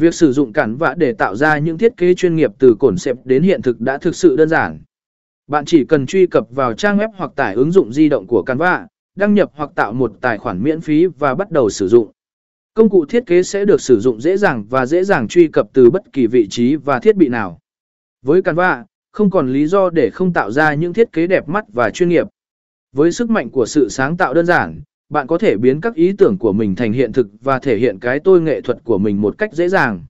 Việc sử dụng cản vạ để tạo ra những thiết kế chuyên nghiệp từ cổn xẹp đến hiện thực đã thực sự đơn giản. Bạn chỉ cần truy cập vào trang web hoặc tải ứng dụng di động của Canva, đăng nhập hoặc tạo một tài khoản miễn phí và bắt đầu sử dụng. Công cụ thiết kế sẽ được sử dụng dễ dàng và dễ dàng truy cập từ bất kỳ vị trí và thiết bị nào. Với Canva, không còn lý do để không tạo ra những thiết kế đẹp mắt và chuyên nghiệp. Với sức mạnh của sự sáng tạo đơn giản, bạn có thể biến các ý tưởng của mình thành hiện thực và thể hiện cái tôi nghệ thuật của mình một cách dễ dàng.